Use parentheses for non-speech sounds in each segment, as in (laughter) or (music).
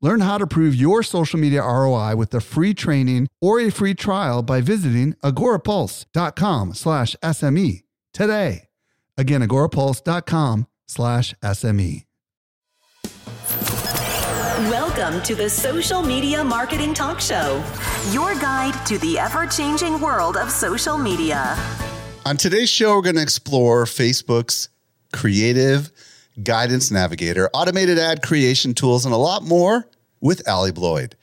Learn how to prove your social media ROI with a free training or a free trial by visiting agorapulse.com slash SME today. Again, agorapulse.com slash SME. Welcome to the Social Media Marketing Talk Show, your guide to the ever changing world of social media. On today's show, we're going to explore Facebook's creative guidance navigator, automated ad creation tools, and a lot more with Allie Bloyd.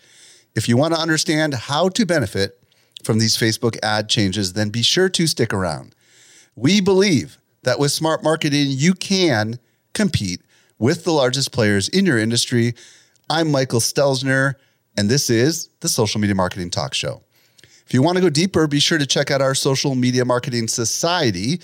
If you want to understand how to benefit from these Facebook ad changes, then be sure to stick around. We believe that with smart marketing, you can compete with the largest players in your industry. I'm Michael Stelzner, and this is the Social Media Marketing Talk Show. If you want to go deeper, be sure to check out our Social Media Marketing Society,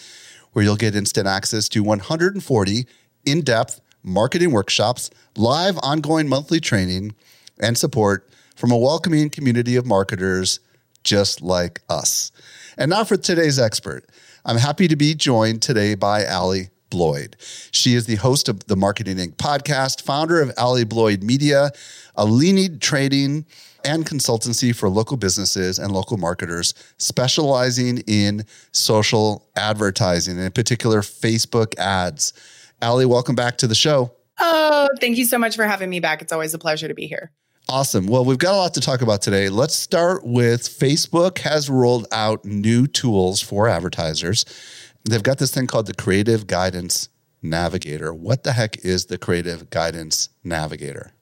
where you'll get instant access to 140 in depth marketing workshops, live ongoing monthly training, and support from a welcoming community of marketers just like us. And now for today's expert. I'm happy to be joined today by Allie Bloyd. She is the host of the Marketing Inc. podcast, founder of Allie Bloyd Media, a leading trading and consultancy for local businesses and local marketers, specializing in social advertising, in particular Facebook ads. Allie, welcome back to the show. Oh, thank you so much for having me back. It's always a pleasure to be here. Awesome. Well, we've got a lot to talk about today. Let's start with Facebook has rolled out new tools for advertisers. They've got this thing called the Creative Guidance Navigator. What the heck is the Creative Guidance Navigator?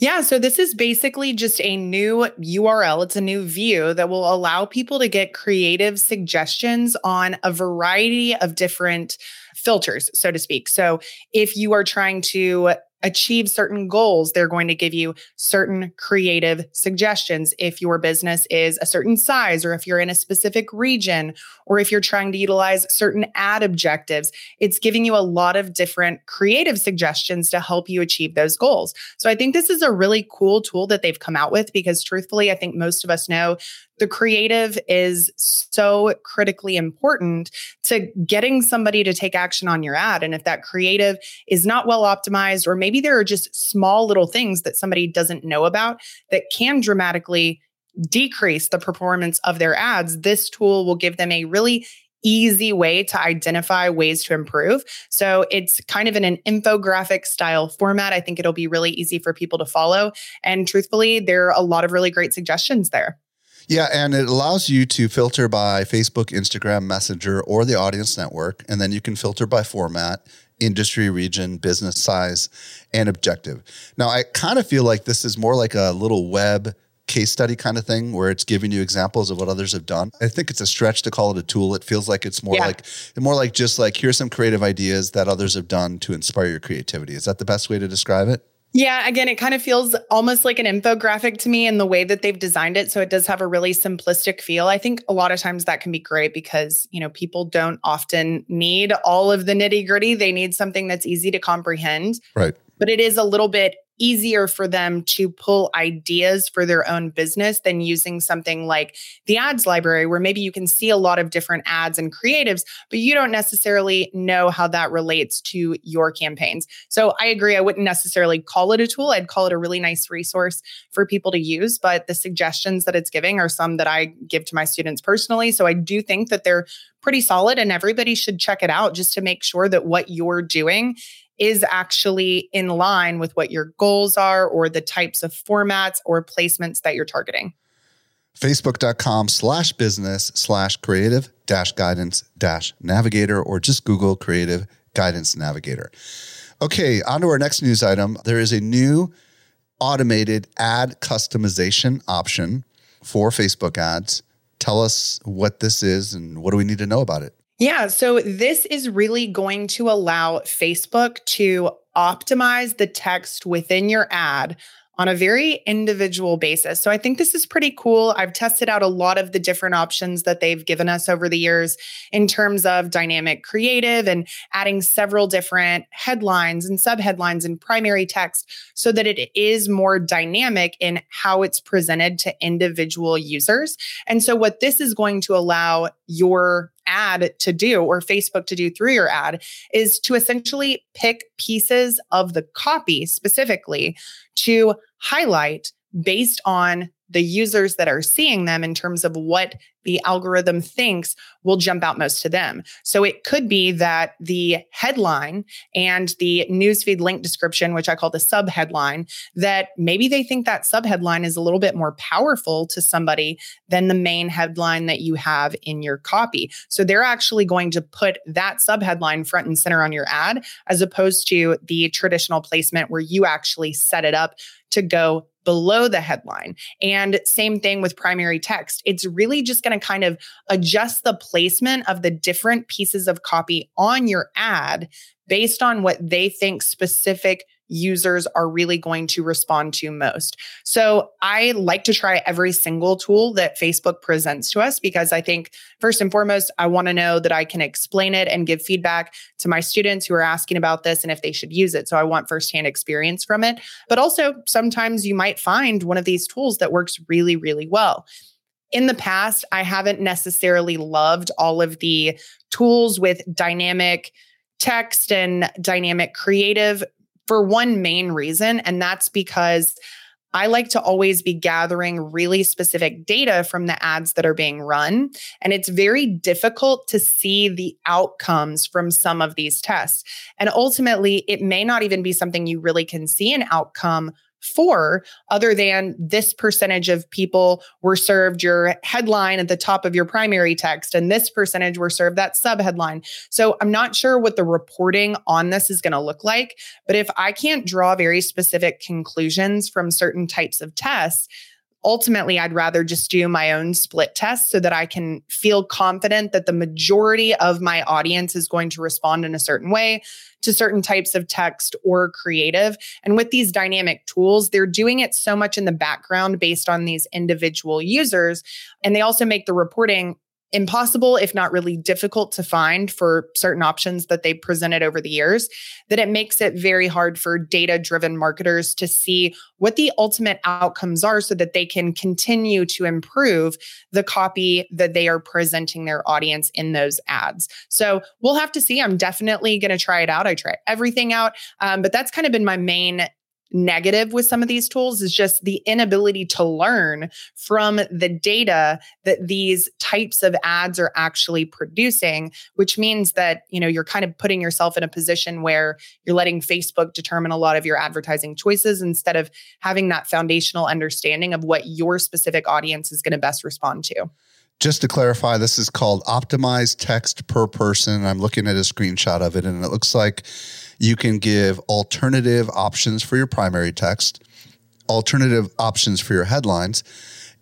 Yeah, so this is basically just a new URL. It's a new view that will allow people to get creative suggestions on a variety of different filters, so to speak. So if you are trying to achieve certain goals, they're going to give you certain creative suggestions. If your business is a certain size, or if you're in a specific region, or if you're trying to utilize certain ad objectives, it's giving you a lot of different creative suggestions to help you achieve those goals. So I think this is a really cool tool that they've come out with because truthfully, I think most of us know the creative is so critically important to getting somebody to take action on your ad. And if that creative is not well optimized, or maybe there are just small little things that somebody doesn't know about that can dramatically decrease the performance of their ads, this tool will give them a really easy way to identify ways to improve. So it's kind of in an infographic style format. I think it'll be really easy for people to follow. And truthfully, there are a lot of really great suggestions there. Yeah, and it allows you to filter by Facebook, Instagram, Messenger, or the audience network. And then you can filter by format, industry, region, business size, and objective. Now, I kind of feel like this is more like a little web case study kind of thing where it's giving you examples of what others have done. I think it's a stretch to call it a tool. It feels like it's more yeah. like more like just like here's some creative ideas that others have done to inspire your creativity. Is that the best way to describe it? Yeah, again, it kind of feels almost like an infographic to me in the way that they've designed it. So it does have a really simplistic feel. I think a lot of times that can be great because, you know, people don't often need all of the nitty gritty. They need something that's easy to comprehend. Right. But it is a little bit easier for them to pull ideas for their own business than using something like the ads library, where maybe you can see a lot of different ads and creatives, but you don't necessarily know how that relates to your campaigns. So I agree. I wouldn't necessarily call it a tool. I'd call it a really nice resource for people to use. But the suggestions that it's giving are some that I give to my students personally. So I do think that they're pretty solid and everybody should check it out just to make sure that what you're doing is actually in line with what your goals are or the types of formats or placements that you're targeting. Facebook.com slash business slash creative dash guidance dash navigator, or just Google creative guidance navigator. Okay, on to our next news item. There is a new automated ad customization option for Facebook ads. Tell us what this is and what do we need to know about it? Yeah. So this is really going to allow Facebook to optimize the text within your ad on a very individual basis. So I think this is pretty cool. I've tested out a lot of the different options that they've given us over the years in terms of dynamic creative and adding several different headlines and subheadlines and primary text so that it is more dynamic in how it's presented to individual users. And so what this is going to allow your ad to do or Facebook to do through your ad is to essentially pick pieces of the copy specifically to highlight based on the users that are seeing them in terms of what the algorithm thinks will jump out most to them. So it could be that the headline and the newsfeed link description, which I call the sub headline, that maybe they think that sub headline is a little bit more powerful to somebody than the main headline that you have in your copy. So they're actually going to put that sub headline front and center on your ad as opposed to the traditional placement where you actually set it up to go below the headline. And same thing with primary text. It's really just going to kind of adjust the placement of the different pieces of copy on your ad based on what they think specific users are really going to respond to most. So I like to try every single tool that Facebook presents to us because I think, first and foremost, I want to know that I can explain it and give feedback to my students who are asking about this and if they should use it. So I want firsthand experience from it. But also, sometimes you might find one of these tools that works really, really well. In the past, I haven't necessarily loved all of the tools with dynamic text and dynamic creative for one main reason, and that's because I like to always be gathering really specific data from the ads that are being run. And it's very difficult to see the outcomes from some of these tests. And ultimately, it may not even be something you really can see an outcome for, other than this percentage of people were served your headline at the top of your primary text, and this percentage were served that sub headline. So I'm not sure what the reporting on this is going to look like, but if I can't draw very specific conclusions from certain types of tests, ultimately I'd rather just do my own split test so that I can feel confident that the majority of my audience is going to respond in a certain way to certain types of text or creative. And with these dynamic tools, they're doing it so much in the background based on these individual users. And they also make the reporting impossible, if not really difficult to find for certain options that they presented over the years, that it makes it very hard for data driven marketers to see what the ultimate outcomes are so that they can continue to improve the copy that they are presenting their audience in those ads. So we'll have to see. I'm definitely going to try it out. I try everything out. Um, but that's kind of been my main negative with some of these tools is just the inability to learn from the data that these types of ads are actually producing which means that you know you're kind of putting yourself in a position where you're letting Facebook determine a lot of your advertising choices instead of having that foundational understanding of what your specific audience is going to best respond to just to clarify, this is called optimized text per person. I'm looking at a screenshot of it, and it looks like you can give alternative options for your primary text, alternative options for your headlines,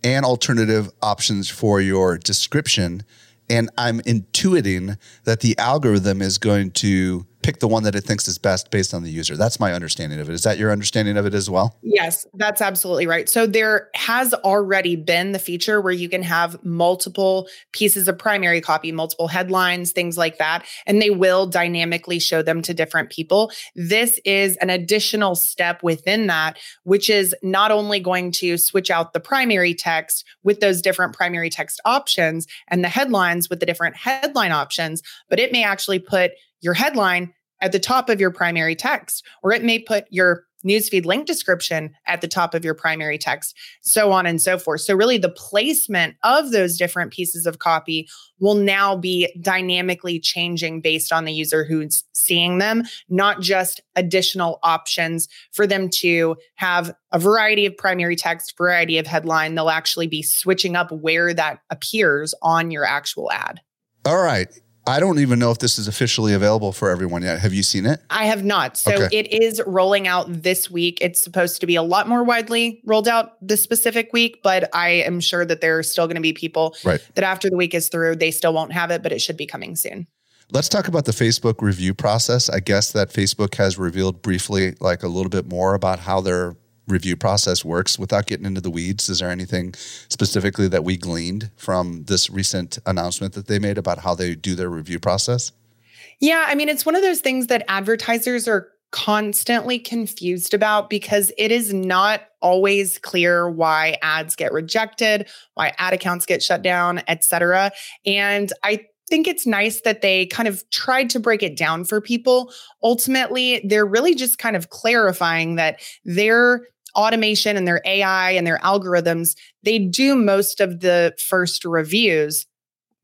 and alternative options for your description. And I'm intuiting that the algorithm is going to pick the one that it thinks is best based on the user. That's my understanding of it. Is that your understanding of it as well? Yes, that's absolutely right. So there has already been the feature where you can have multiple pieces of primary copy, multiple headlines, things like that, and they will dynamically show them to different people. This is an additional step within that, which is not only going to switch out the primary text with those different primary text options and the headlines with the different headline options, but it may actually put your headline at the top of your primary text, or it may put your newsfeed link description at the top of your primary text, so on and so forth. So, really, the placement of those different pieces of copy will now be dynamically changing based on the user who's seeing them, not just additional options for them to have a variety of primary text, variety of headline. They'll actually be switching up where that appears on your actual ad. All right. I don't even know if this is officially available for everyone yet. Have you seen it? I have not. So okay. it is rolling out this week. It's supposed to be a lot more widely rolled out this specific week, but I am sure that there are still going to be people right. that after the week is through, they still won't have it, but it should be coming soon. Let's talk about the Facebook review process. I guess that Facebook has revealed briefly, like a little bit more about how they're review process works without getting into the weeds? Is there anything specifically that we gleaned from this recent announcement that they made about how they do their review process? Yeah, I mean, it's one of those things that advertisers are constantly confused about because it is not always clear why ads get rejected, why ad accounts get shut down, etc. And I think it's nice that they kind of tried to break it down for people. Ultimately, they're really just kind of clarifying that their automation and their AI and their algorithms, they do most of the first reviews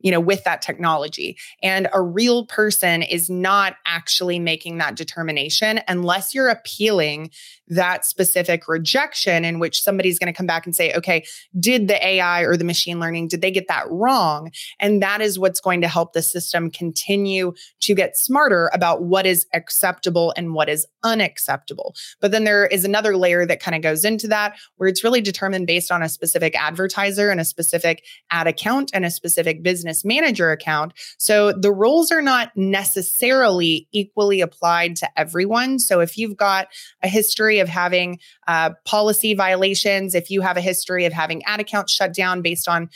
you know with that technology. And a real person is not actually making that determination unless you're appealing that specific rejection in which somebody's going to come back and say okay did the ai or the machine learning did they get that wrong? And that is what's going to help the system continue to get smarter about what is acceptable and what is unacceptable. But then there is another layer that kind of goes into that where it's really determined based on a specific advertiser and a specific ad account and a specific business manager account. So the rules are not necessarily equally applied to everyone. So if you've got a history of having uh, policy violations, if you have a history of having ad accounts shut down based on,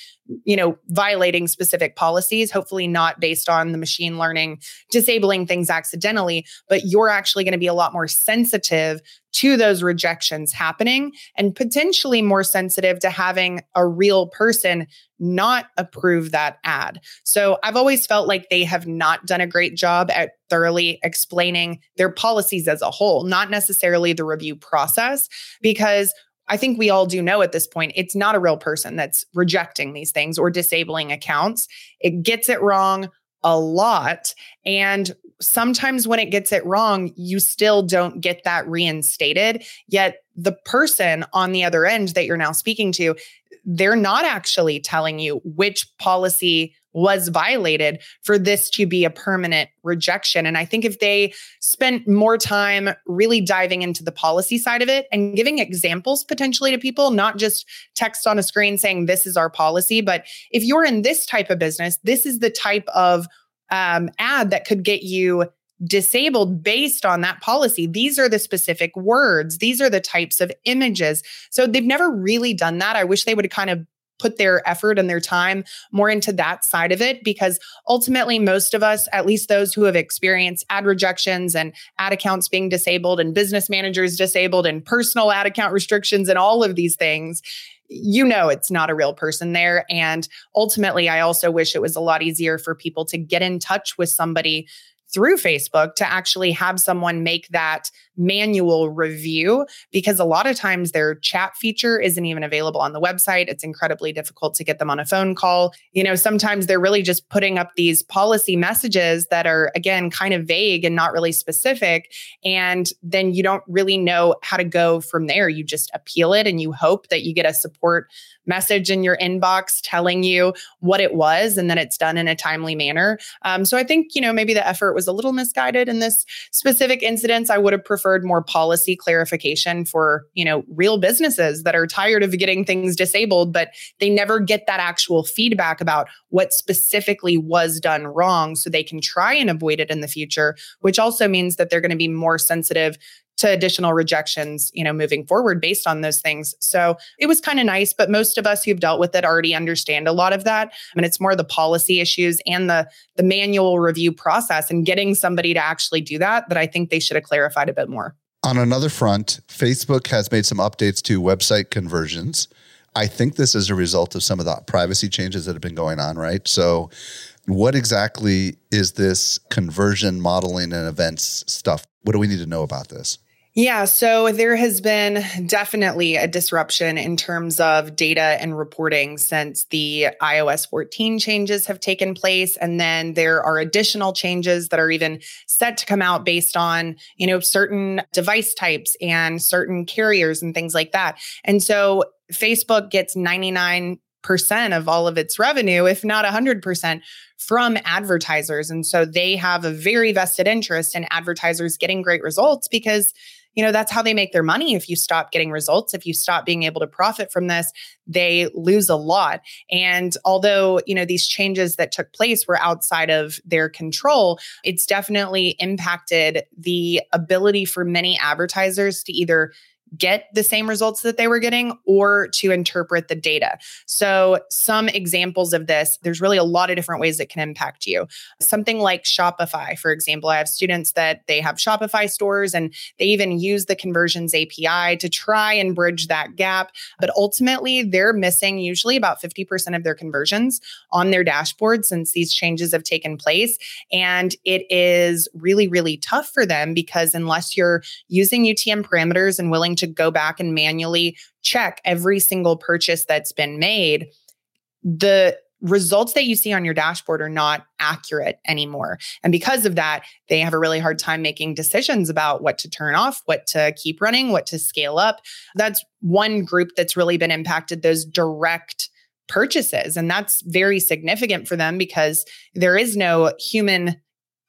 you know, violating specific policies, hopefully not based on the machine learning disabling things accidentally, but you're actually going to be a lot more sensitive to those rejections happening and potentially more sensitive to having a real person not approve that ad. So I've always felt like they have not done a great job at thoroughly explaining their policies as a whole, not necessarily the review process, because I think we all do know at this point, it's not a real person that's rejecting these things or disabling accounts. It gets it wrong a lot. And sometimes when it gets it wrong, you still don't get that reinstated. Yet the person on the other end that you're now speaking to, they're not actually telling you which policy was violated for this to be a permanent rejection. And I think if they spent more time really diving into the policy side of it and giving examples potentially to people, not just text on a screen saying, this is our policy, but if you're in this type of business, this is the type of um, ad that could get you disabled based on that policy. These are the specific words, these are the types of images. So they've never really done that. I wish they would have kind of put their effort and their time more into that side of it because ultimately most of us at least those who have experienced ad rejections and ad accounts being disabled and business managers disabled and personal ad account restrictions and all of these things you know it's not a real person there. And ultimately i also wish it was a lot easier for people to get in touch with somebody through Facebook to actually have someone make that manual review because a lot of times their chat feature isn't even available on the website. It's incredibly difficult to get them on a phone call. You know, sometimes they're really just putting up these policy messages that are, again, kind of vague and not really specific. And then you don't really know how to go from there. You just appeal it and you hope that you get a support message in your inbox telling you what it was and then it's done in a timely manner. Um, so I think, you know, maybe the effort was a little misguided in this specific incident. I would have preferred more policy clarification for, you know, real businesses that are tired of getting things disabled, but they never get that actual feedback about what specifically was done wrong so they can try and avoid it in the future, which also means that they're going to be more sensitive to additional rejections, you know, moving forward based on those things. So it was kind of nice, but most of us who've dealt with it already understand a lot of that. And it's more the policy issues and the the manual review process and getting somebody to actually do that that I think they should have clarified a bit more. On another front, Facebook has made some updates to website conversions. I think this is a result of some of the privacy changes that have been going on, right? So what exactly is this conversion modeling and events stuff? What do we need to know about this? Yeah, so there has been definitely a disruption in terms of data and reporting since the iOS 14 changes have taken place and then there are additional changes that are even set to come out based on, you know, certain device types and certain carriers and things like that. And so Facebook gets 99 percent of all of its revenue, if not 100%, from advertisers. And so they have a very vested interest in advertisers getting great results because you know that's how they make their money. If you stop getting results if you stop being able to profit from this they lose a lot. And although you know these changes that took place were outside of their control it's definitely impacted the ability for many advertisers to either get the same results that they were getting or to interpret the data. So, some examples of this, there's really a lot of different ways it can impact you. Something like Shopify, for example, I have students that they have Shopify stores and they even use the conversions API to try and bridge that gap. But ultimately, they're missing usually about 50% of their conversions on their dashboard since these changes have taken place. And it is really, really tough for them because unless you're using UTM parameters and willing to go back and manually check every single purchase that's been made, the results that you see on your dashboard are not accurate anymore. And because of that, they have a really hard time making decisions about what to turn off, what to keep running, what to scale up. That's one group that's really been impacted, those direct purchases. And that's very significant for them because there is no human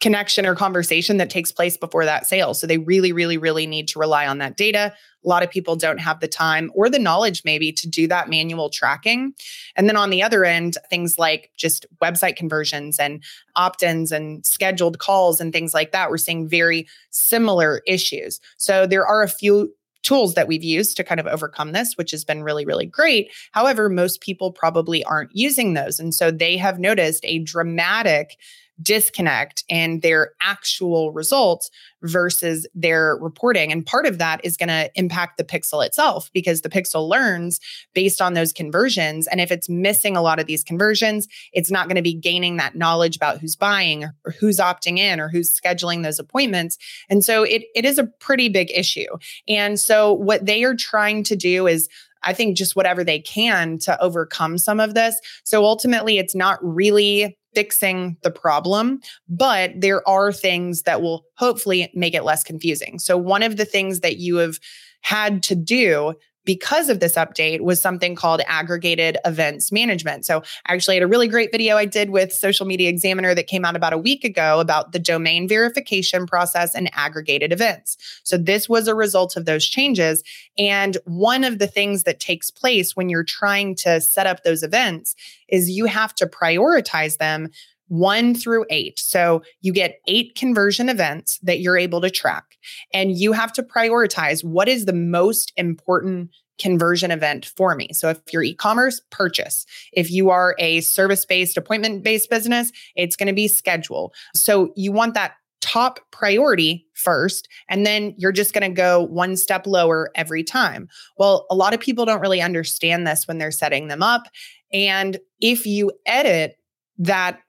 connection or conversation that takes place before that sale. So they really, really, really need to rely on that data. A lot of people don't have the time or the knowledge, maybe, to do that manual tracking. And then on the other end, things like just website conversions and opt ins and scheduled calls and things like that, we're seeing very similar issues. So there are a few tools that we've used to kind of overcome this, which has been really, really great. However, most people probably aren't using those. And so they have noticed a dramatic disconnect in their actual results versus their reporting. And part of that is going to impact the pixel itself because the pixel learns based on those conversions. And if it's missing a lot of these conversions, it's not going to be gaining that knowledge about who's buying or who's opting in or who's scheduling those appointments. And so it, it is a pretty big issue. And so what they are trying to do is I think just whatever they can to overcome some of this. So ultimately, it's not really fixing the problem, but there are things that will hopefully make it less confusing. So, one of the things that you have had to do because of this update was something called aggregated events management. So, I actually had a really great video I did with Social Media Examiner that came out about a week ago about the domain verification process and aggregated events. So, this was a result of those changes. And one of the things that takes place when you're trying to set up those events is you have to prioritize them one through eight. So you get eight conversion events that you're able to track, and you have to prioritize what is the most important conversion event for me. So if you're e-commerce, purchase. If you are a service-based, appointment-based business, it's going to be schedule. So you want that top priority first, and then you're just going to go one step lower every time. Well, a lot of people don't really understand this when they're setting them up. And if you edit that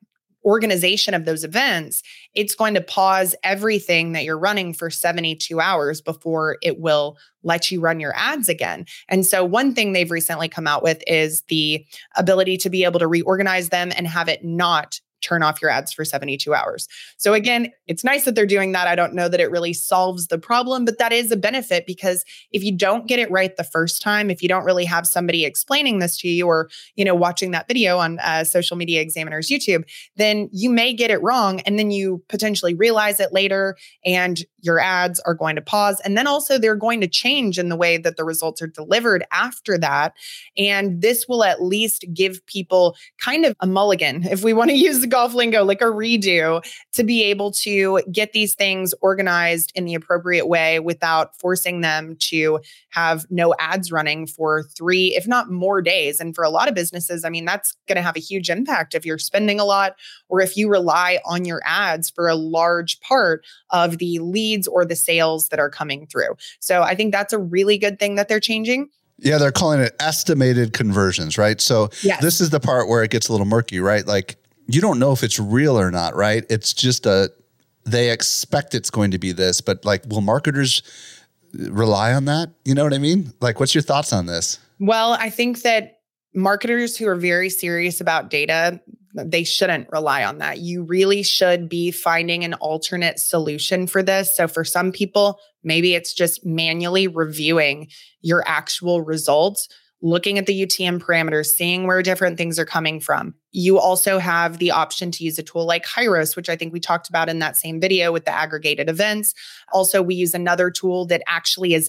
organization of those events, it's going to pause everything that you're running for 72 hours before it will let you run your ads again. And so, one thing they've recently come out with is the ability to be able to reorganize them and have it not turn off your ads for 72 hours. So again, it's nice that they're doing that. I don't know that it really solves the problem, but that is a benefit because if you don't get it right the first time, if you don't really have somebody explaining this to you or, you know, watching that video on uh, social media examiners YouTube, then you may get it wrong and then you potentially realize it later and your ads are going to pause and then also they're going to change in the way that the results are delivered after that. And this will at least give people kind of a mulligan if we want to (laughs) use the golf lingo, like a redo, to be able to get these things organized in the appropriate way without forcing them to have no ads running for three, if not more days. And for a lot of businesses, I mean, that's going to have a huge impact if you're spending a lot or if you rely on your ads for a large part of the leads or the sales that are coming through. So I think that's a really good thing that they're changing. Yeah, they're calling it estimated conversions, right? So yes. this is the part where it gets a little murky, right? Like you don't know if it's real or not, right? It's just a they expect it's going to be this, but like will marketers rely on that? You know what I mean? Like what's your thoughts on this? Well, I think that marketers who are very serious about data, they shouldn't rely on that. You really should be finding an alternate solution for this. So for some people, maybe it's just manually reviewing your actual results looking at the UTM parameters, seeing where different things are coming from. You also have the option to use a tool like Hyros, which I think we talked about in that same video with the aggregated events. Also, we use another tool that actually is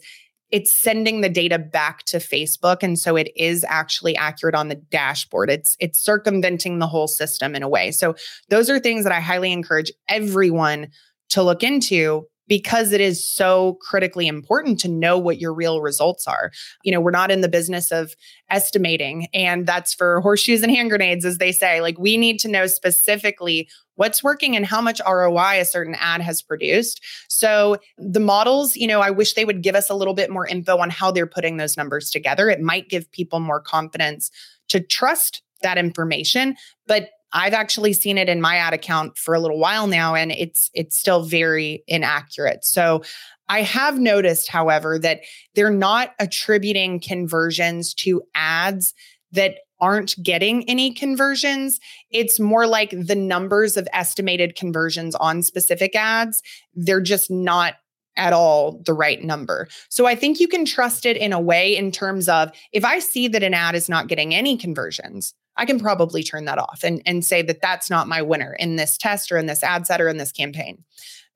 it's sending the data back to Facebook and so it is actually accurate on the dashboard. It's it's circumventing the whole system in a way. So those are things that I highly encourage everyone to look into because it is so critically important to know what your real results are. You know, we're not in the business of estimating, and that's for horseshoes and hand grenades, as they say. Like, we need to know specifically what's working and how much ROI a certain ad has produced. So, the models, you know, I wish they would give us a little bit more info on how they're putting those numbers together. It might give people more confidence to trust that information, but I've actually seen it in my ad account for a little while now and it's it's still very inaccurate. So I have noticed however that they're not attributing conversions to ads that aren't getting any conversions. It's more like the numbers of estimated conversions on specific ads. They're just not at all the right number. So I think you can trust it in a way in terms of if I see that an ad is not getting any conversions, I can probably turn that off and, and say that that's not my winner in this test or in this ad set or in this campaign.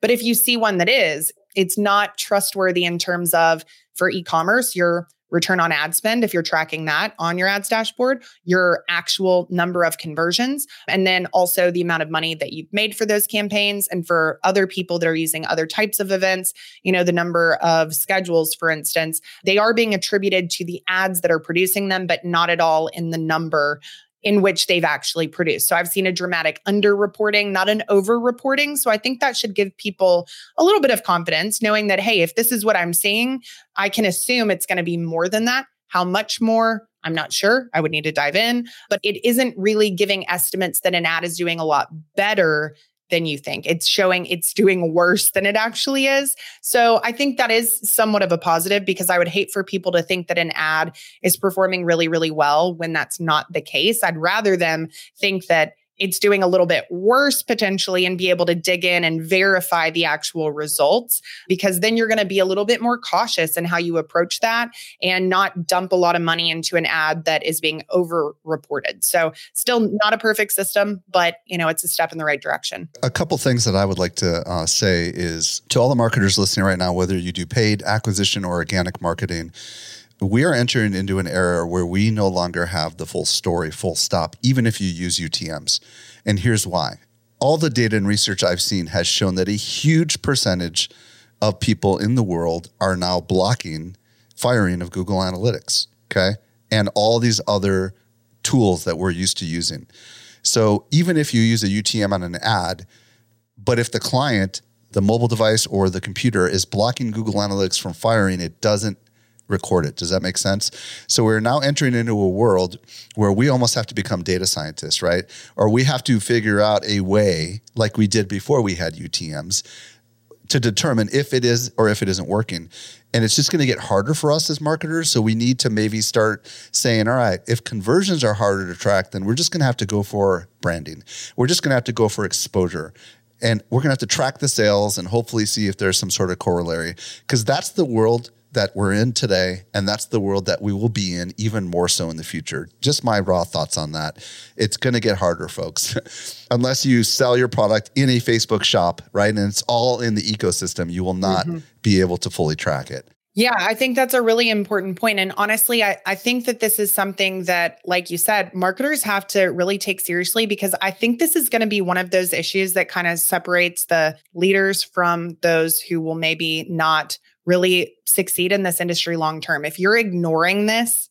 But if you see one that is, it's not trustworthy in terms of for e commerce, you're return on ad spend if you're tracking that on your ads dashboard, your actual number of conversions, and then also the amount of money that you've made for those campaigns. And for other people that are using other types of events, you know, the number of schedules, for instance, they are being attributed to the ads that are producing them, but not at all in the number in which they've actually produced. So I've seen a dramatic underreporting, not an over-reporting. So I think that should give people a little bit of confidence knowing that, hey, if this is what I'm seeing, I can assume it's going to be more than that. How much more? I'm not sure. I would need to dive in, but it isn't really giving estimates that an ad is doing a lot better than you think. It's showing it's doing worse than it actually is. So I think that is somewhat of a positive because I would hate for people to think that an ad is performing really, really well when that's not the case. I'd rather them think that it's doing a little bit worse potentially and be able to dig in and verify the actual results because then you're going to be a little bit more cautious in how you approach that and not dump a lot of money into an ad that is being over reported. So still not a perfect system, but you know, it's a step in the right direction. A couple things that I would like to uh, say is to all the marketers listening right now, whether you do paid acquisition or organic marketing, we are entering into an era where we no longer have the full story, full stop, even if you use UTMs. And here's why. All the data and research I've seen has shown that a huge percentage of people in the world are now blocking firing of Google Analytics, okay? And all these other tools that we're used to using. So even if you use a UTM on an ad, but if the client, the mobile device or the computer is blocking Google Analytics from firing, it doesn't record it. Does that make sense? So we're now entering into a world where we almost have to become data scientists, right? Or we have to figure out a way, like we did before we had UTMs, to determine if it is or if it isn't working. And it's just going to get harder for us as marketers. So we need to maybe start saying, all right, if conversions are harder to track, then we're just going to have to go for branding. We're just going to have to go for exposure and we're going to have to track the sales and hopefully see if there's some sort of corollary because that's the world that we're in today, and that's the world that we will be in even more so in the future. Just my raw thoughts on that. It's going to get harder, folks. (laughs) Unless you sell your product in a Facebook shop, right? And it's all in the ecosystem, you will not mm-hmm. be able to fully track it. Yeah, I think that's a really important point. And honestly, I, I think that this is something that, like you said, marketers have to really take seriously because I think this is going to be one of those issues that kind of separates the leaders from those who will maybe not really succeed in this industry long term. If you're ignoring this,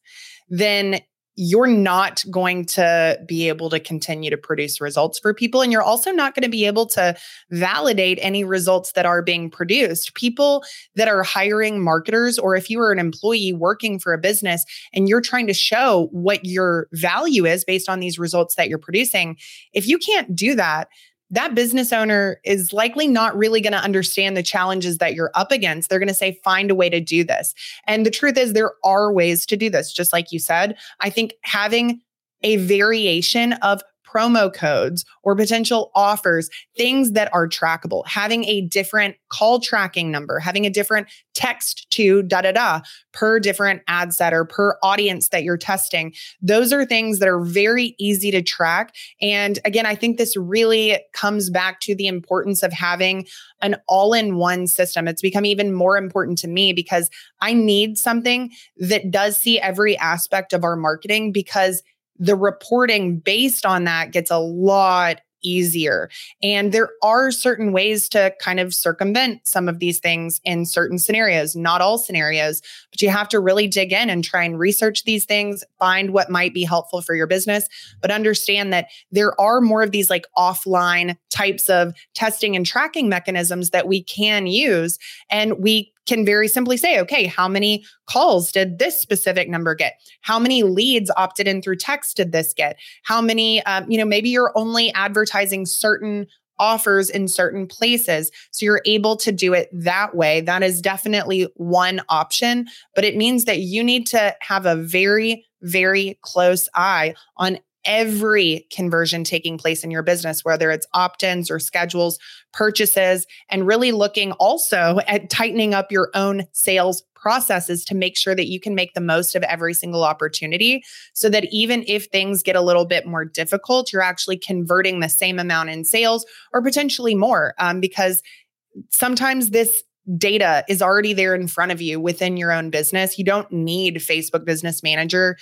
then you're not going to be able to continue to produce results for people. And you're also not going to be able to validate any results that are being produced. People that are hiring marketers, or if you are an employee working for a business and you're trying to show what your value is based on these results that you're producing, if you can't do that, that business owner is likely not really going to understand the challenges that you're up against. They're going to say, find a way to do this. And the truth is, there are ways to do this. Just like you said, I think having a variation of promo codes or potential offers, things that are trackable, having a different call tracking number, having a different text to da da da per different ad set or per audience that you're testing. Those are things that are very easy to track. And again, I think this really comes back to the importance of having an all in one system. It's become even more important to me because I need something that does see every aspect of our marketing because the reporting based on that gets a lot easier. And there are certain ways to kind of circumvent some of these things in certain scenarios, not all scenarios, but you have to really dig in and try and research these things, find what might be helpful for your business, but understand that there are more of these like offline types of testing and tracking mechanisms that we can use. And we can very simply say, okay, how many calls did this specific number get? How many leads opted in through text did this get? How many, um, you know, maybe you're only advertising certain offers in certain places. So you're able to do it that way. That is definitely one option, but it means that you need to have a very, very close eye on every conversion taking place in your business, whether it's opt ins or schedules, purchases, and really looking also at tightening up your own sales processes to make sure that you can make the most of every single opportunity so that even if things get a little bit more difficult, you're actually converting the same amount in sales or potentially more. Um, because sometimes this data is already there in front of you within your own business. You don't need Facebook Business Manager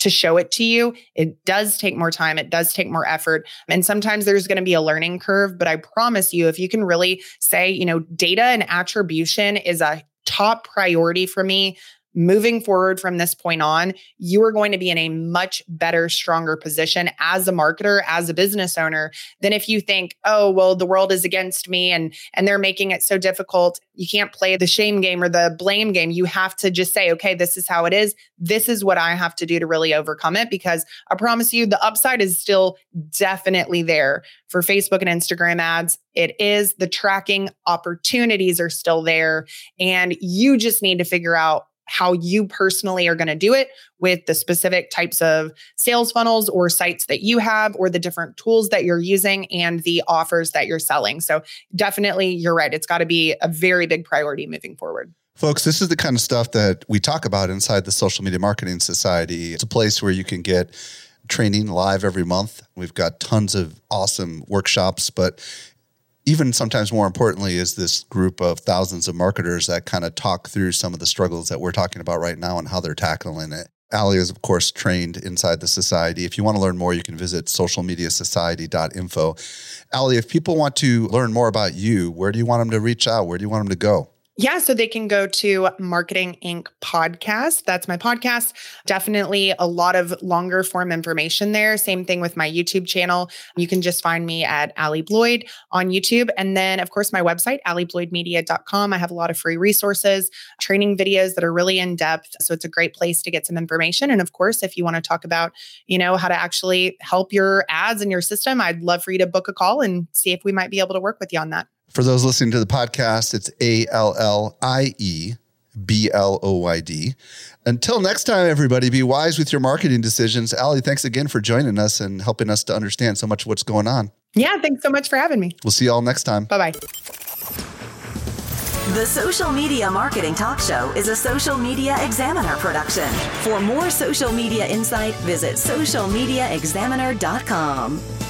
to show it to you. It does take more time, it does take more effort. And sometimes there's going to be a learning curve, but I promise you, if you can really say, you know, data and attribution is a top priority for me moving forward from this point on, you are going to be in a much better, stronger position as a marketer, as a business owner, than if you think, oh, well, the world is against me and and they're making it so difficult. You can't play the shame game or the blame game. You have to just say, okay, this is how it is. This is what I have to do to really overcome it. Because I promise you, the upside is still definitely there for Facebook and Instagram ads. It is the tracking opportunities are still there. And you just need to figure out how you personally are going to do it with the specific types of sales funnels or sites that you have or the different tools that you're using and the offers that you're selling. So definitely you're right. It's got to be a very big priority moving forward. Folks, this is the kind of stuff that we talk about inside the Social Media Marketing Society. It's a place where you can get training live every month. We've got tons of awesome workshops, but even sometimes more importantly is this group of thousands of marketers that kind of talk through some of the struggles that we're talking about right now and how they're tackling it. Allie is, of course, trained inside the society. If you want to learn more, you can visit socialmediasociety.info. Allie, if people want to learn more about you, where do you want them to reach out? Where do you want them to go? Yeah, so they can go to Marketing Inc. podcast. That's my podcast. Definitely a lot of longer form information there. Same thing with my YouTube channel. You can just find me at Allie Bloyd on YouTube. And then, of course, my website, alliebloydmedia.com. I have a lot of free resources, training videos that are really in depth. So it's a great place to get some information. And of course, if you want to talk about, you know, how to actually help your ads in your system, I'd love for you to book a call and see if we might be able to work with you on that. For those listening to the podcast, it's A L L I E B L O Y D. Until next time, everybody, be wise with your marketing decisions. Allie, thanks again for joining us and helping us to understand so much of what's going on. Yeah, thanks so much for having me. We'll see you all next time. Bye bye. The Social Media Marketing Talk Show is a Social Media Examiner production. For more social media insight, visit socialmediaexaminer.com.